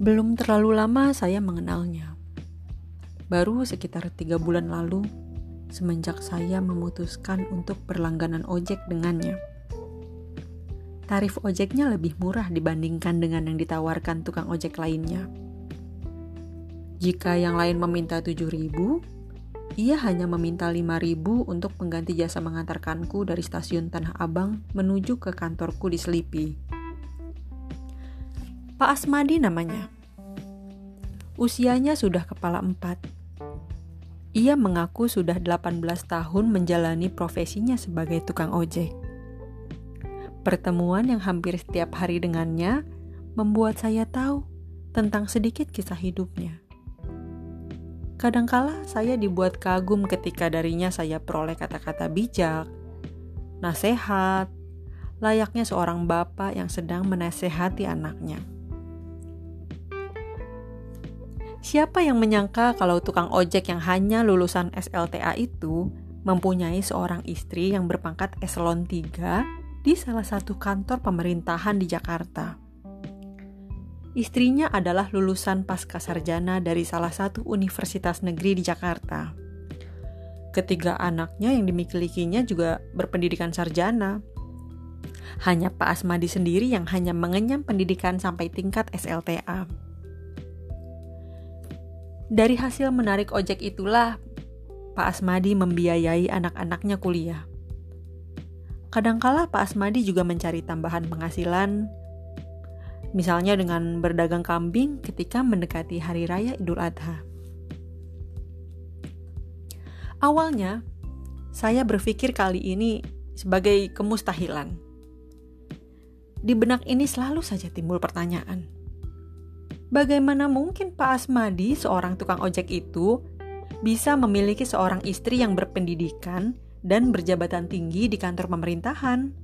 Belum terlalu lama saya mengenalnya. Baru sekitar tiga bulan lalu, semenjak saya memutuskan untuk berlangganan ojek dengannya. Tarif ojeknya lebih murah dibandingkan dengan yang ditawarkan tukang ojek lainnya. Jika yang lain meminta 7000, ia hanya meminta 5000 untuk pengganti jasa mengantarkanku dari stasiun Tanah Abang menuju ke kantorku di Selipi. Pak Asmadi namanya. Usianya sudah kepala empat. Ia mengaku sudah 18 tahun menjalani profesinya sebagai tukang ojek. Pertemuan yang hampir setiap hari dengannya membuat saya tahu tentang sedikit kisah hidupnya. Kadangkala saya dibuat kagum ketika darinya saya peroleh kata-kata bijak, nasihat, layaknya seorang bapak yang sedang menasehati anaknya. Siapa yang menyangka kalau tukang ojek yang hanya lulusan SLTA itu mempunyai seorang istri yang berpangkat eselon 3 di salah satu kantor pemerintahan di Jakarta. Istrinya adalah lulusan pasca sarjana dari salah satu universitas negeri di Jakarta. Ketiga anaknya yang dimilikinya juga berpendidikan sarjana. Hanya Pak Asmadi sendiri yang hanya mengenyam pendidikan sampai tingkat SLTA. Dari hasil menarik ojek itulah Pak Asmadi membiayai anak-anaknya kuliah. Kadangkala Pak Asmadi juga mencari tambahan penghasilan, misalnya dengan berdagang kambing ketika mendekati Hari Raya Idul Adha. Awalnya, saya berpikir kali ini sebagai kemustahilan. Di benak ini selalu saja timbul pertanyaan Bagaimana mungkin Pak Asmadi, seorang tukang ojek itu, bisa memiliki seorang istri yang berpendidikan dan berjabatan tinggi di kantor pemerintahan?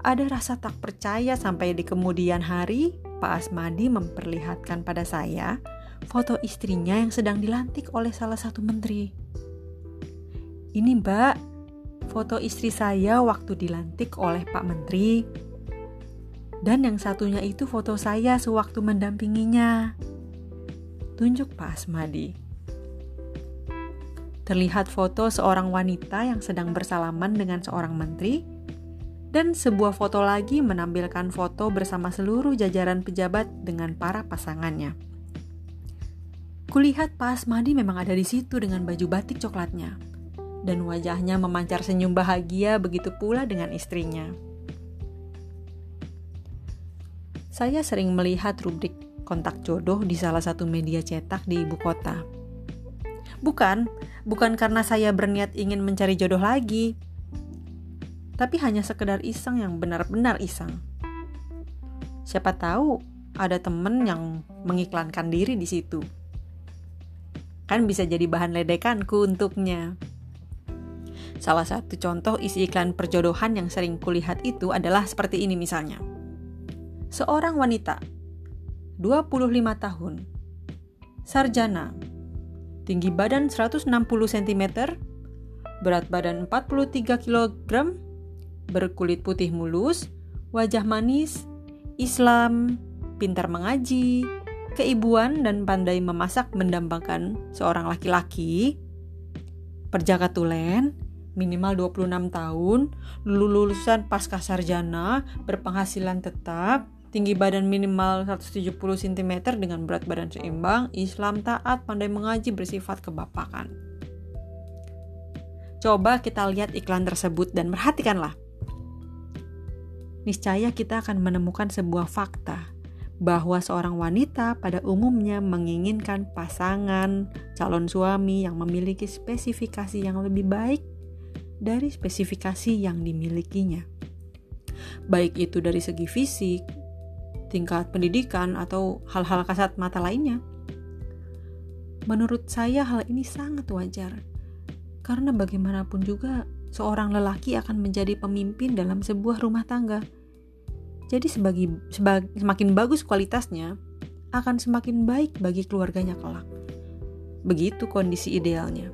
Ada rasa tak percaya sampai di kemudian hari, Pak Asmadi memperlihatkan pada saya foto istrinya yang sedang dilantik oleh salah satu menteri. Ini mbak, foto istri saya waktu dilantik oleh Pak Menteri dan yang satunya itu foto saya sewaktu mendampinginya. Tunjuk Pak Asmadi. Terlihat foto seorang wanita yang sedang bersalaman dengan seorang menteri, dan sebuah foto lagi menampilkan foto bersama seluruh jajaran pejabat dengan para pasangannya. Kulihat Pak Asmadi memang ada di situ dengan baju batik coklatnya, dan wajahnya memancar senyum bahagia begitu pula dengan istrinya. Saya sering melihat rubrik kontak jodoh di salah satu media cetak di ibu kota. Bukan, bukan karena saya berniat ingin mencari jodoh lagi, tapi hanya sekedar iseng yang benar-benar iseng. Siapa tahu ada temen yang mengiklankan diri di situ. Kan bisa jadi bahan ledekanku untuknya. Salah satu contoh isi iklan perjodohan yang sering kulihat itu adalah seperti ini misalnya seorang wanita, 25 tahun, sarjana, tinggi badan 160 cm, berat badan 43 kg, berkulit putih mulus, wajah manis, Islam, pintar mengaji, keibuan dan pandai memasak mendambakan seorang laki-laki, perjaka tulen, minimal 26 tahun, lulusan pasca sarjana, berpenghasilan tetap, tinggi badan minimal 170 cm dengan berat badan seimbang, Islam taat, pandai mengaji, bersifat kebapakan. Coba kita lihat iklan tersebut dan perhatikanlah. Niscaya kita akan menemukan sebuah fakta bahwa seorang wanita pada umumnya menginginkan pasangan calon suami yang memiliki spesifikasi yang lebih baik dari spesifikasi yang dimilikinya. Baik itu dari segi fisik, tingkat pendidikan, atau hal-hal kasat mata lainnya. Menurut saya, hal ini sangat wajar, karena bagaimanapun juga seorang lelaki akan menjadi pemimpin dalam sebuah rumah tangga. Jadi, sebagi, sebag, semakin bagus kualitasnya, akan semakin baik bagi keluarganya kelak. Begitu kondisi idealnya.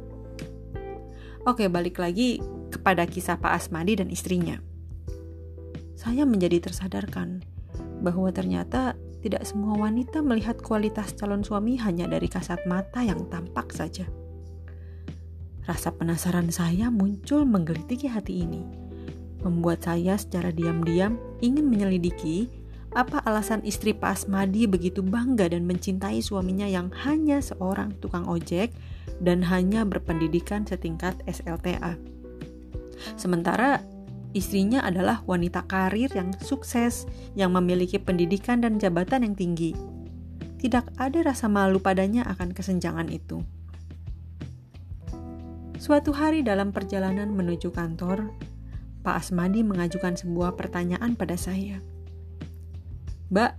Oke, balik lagi kepada kisah Pak Asmadi dan istrinya. Saya menjadi tersadarkan bahwa ternyata tidak semua wanita melihat kualitas calon suami hanya dari kasat mata yang tampak saja. Rasa penasaran saya muncul menggelitiki hati ini, membuat saya secara diam-diam ingin menyelidiki apa alasan istri Pak Asmadi begitu bangga dan mencintai suaminya yang hanya seorang tukang ojek dan hanya berpendidikan setingkat SLTA. Sementara Istrinya adalah wanita karir yang sukses, yang memiliki pendidikan dan jabatan yang tinggi. Tidak ada rasa malu padanya akan kesenjangan itu. Suatu hari dalam perjalanan menuju kantor, Pak Asmadi mengajukan sebuah pertanyaan pada saya. Mbak,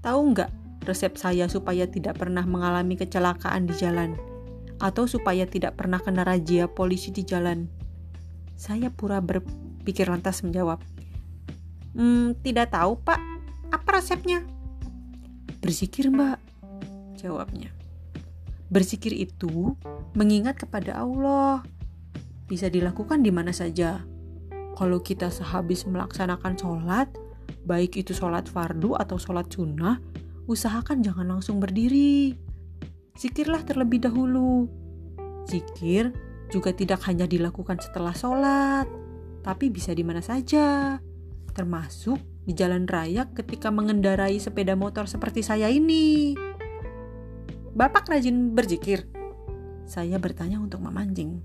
tahu nggak resep saya supaya tidak pernah mengalami kecelakaan di jalan? Atau supaya tidak pernah kena razia polisi di jalan? Saya pura ber Pikir lantas menjawab, Hmm, tidak tahu pak, apa resepnya? Berzikir mbak, jawabnya. Berzikir itu mengingat kepada Allah. Bisa dilakukan di mana saja. Kalau kita sehabis melaksanakan sholat, baik itu sholat fardu atau sholat sunnah, usahakan jangan langsung berdiri. Zikirlah terlebih dahulu. Zikir juga tidak hanya dilakukan setelah sholat, tapi bisa di mana saja, termasuk di jalan raya ketika mengendarai sepeda motor seperti saya ini. Bapak rajin berzikir? Saya bertanya untuk memancing.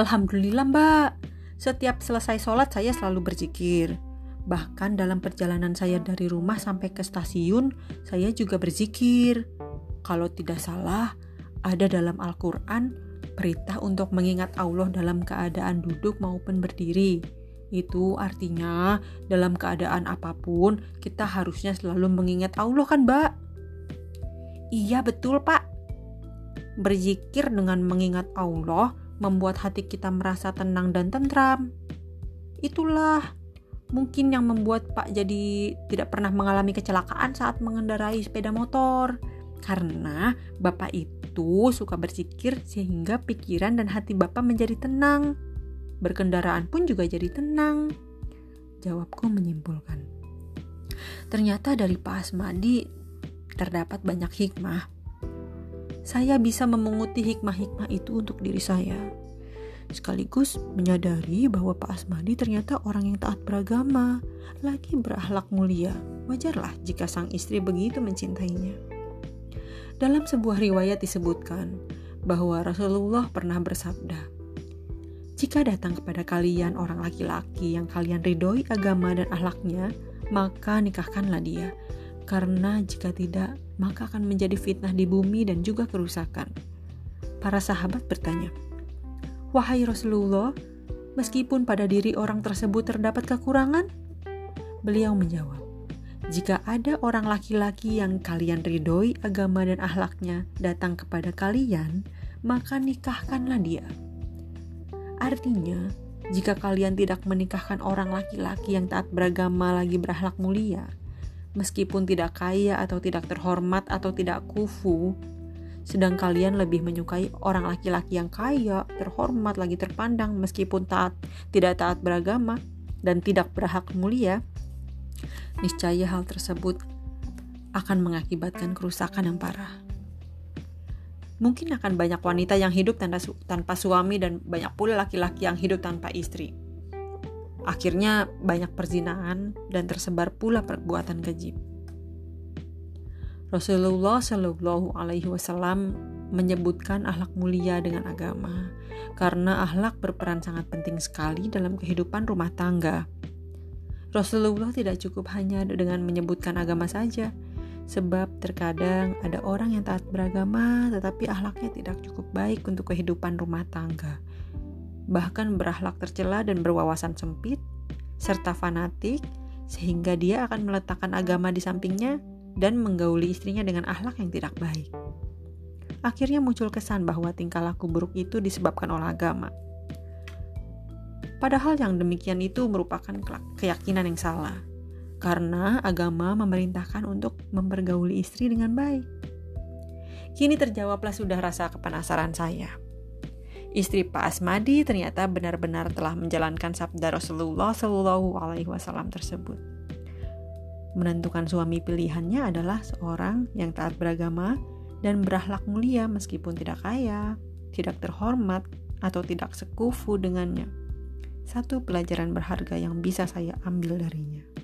Alhamdulillah mbak, setiap selesai sholat saya selalu berzikir. Bahkan dalam perjalanan saya dari rumah sampai ke stasiun, saya juga berzikir. Kalau tidak salah, ada dalam Al-Quran perintah untuk mengingat Allah dalam keadaan duduk maupun berdiri. Itu artinya dalam keadaan apa pun kita harusnya selalu mengingat Allah kan, Mbak? Iya, betul, Pak. Berzikir dengan mengingat Allah membuat hati kita merasa tenang dan tentram. Itulah mungkin yang membuat Pak jadi tidak pernah mengalami kecelakaan saat mengendarai sepeda motor. Karena Bapak itu suka berzikir sehingga pikiran dan hati Bapak menjadi tenang. Berkendaraan pun juga jadi tenang. Jawabku menyimpulkan. Ternyata dari Pak Asmadi terdapat banyak hikmah. Saya bisa memunguti hikmah-hikmah itu untuk diri saya. Sekaligus menyadari bahwa Pak Asmadi ternyata orang yang taat beragama, lagi berakhlak mulia. Wajarlah jika sang istri begitu mencintainya. Dalam sebuah riwayat disebutkan bahwa Rasulullah pernah bersabda, "Jika datang kepada kalian orang laki-laki yang kalian ridhoi agama dan ahlaknya, maka nikahkanlah dia, karena jika tidak, maka akan menjadi fitnah di bumi dan juga kerusakan." Para sahabat bertanya, "Wahai Rasulullah, meskipun pada diri orang tersebut terdapat kekurangan?" Beliau menjawab, jika ada orang laki-laki yang kalian ridhoi agama dan ahlaknya datang kepada kalian, maka nikahkanlah dia. Artinya, jika kalian tidak menikahkan orang laki-laki yang taat beragama lagi berakhlak mulia, meskipun tidak kaya atau tidak terhormat atau tidak kufu, sedang kalian lebih menyukai orang laki-laki yang kaya, terhormat, lagi terpandang meskipun taat tidak taat beragama dan tidak berhak mulia, niscaya hal tersebut akan mengakibatkan kerusakan yang parah. Mungkin akan banyak wanita yang hidup tanpa, su tanpa suami dan banyak pula laki-laki yang hidup tanpa istri. Akhirnya banyak perzinahan dan tersebar pula perbuatan keji. Rasulullah Shallallahu Alaihi Wasallam menyebutkan akhlak mulia dengan agama, karena akhlak berperan sangat penting sekali dalam kehidupan rumah tangga. Rasulullah tidak cukup hanya dengan menyebutkan agama saja, sebab terkadang ada orang yang taat beragama tetapi akhlaknya tidak cukup baik untuk kehidupan rumah tangga. Bahkan berakhlak tercela dan berwawasan sempit, serta fanatik, sehingga dia akan meletakkan agama di sampingnya dan menggauli istrinya dengan akhlak yang tidak baik. Akhirnya muncul kesan bahwa tingkah laku buruk itu disebabkan oleh agama. Padahal yang demikian itu merupakan keyakinan yang salah. Karena agama memerintahkan untuk mempergauli istri dengan baik. Kini terjawablah sudah rasa kepenasaran saya. Istri Pak Asmadi ternyata benar-benar telah menjalankan sabda Rasulullah Shallallahu Alaihi Wasallam tersebut. Menentukan suami pilihannya adalah seorang yang taat beragama dan berakhlak mulia meskipun tidak kaya, tidak terhormat, atau tidak sekufu dengannya. Satu pelajaran berharga yang bisa saya ambil darinya.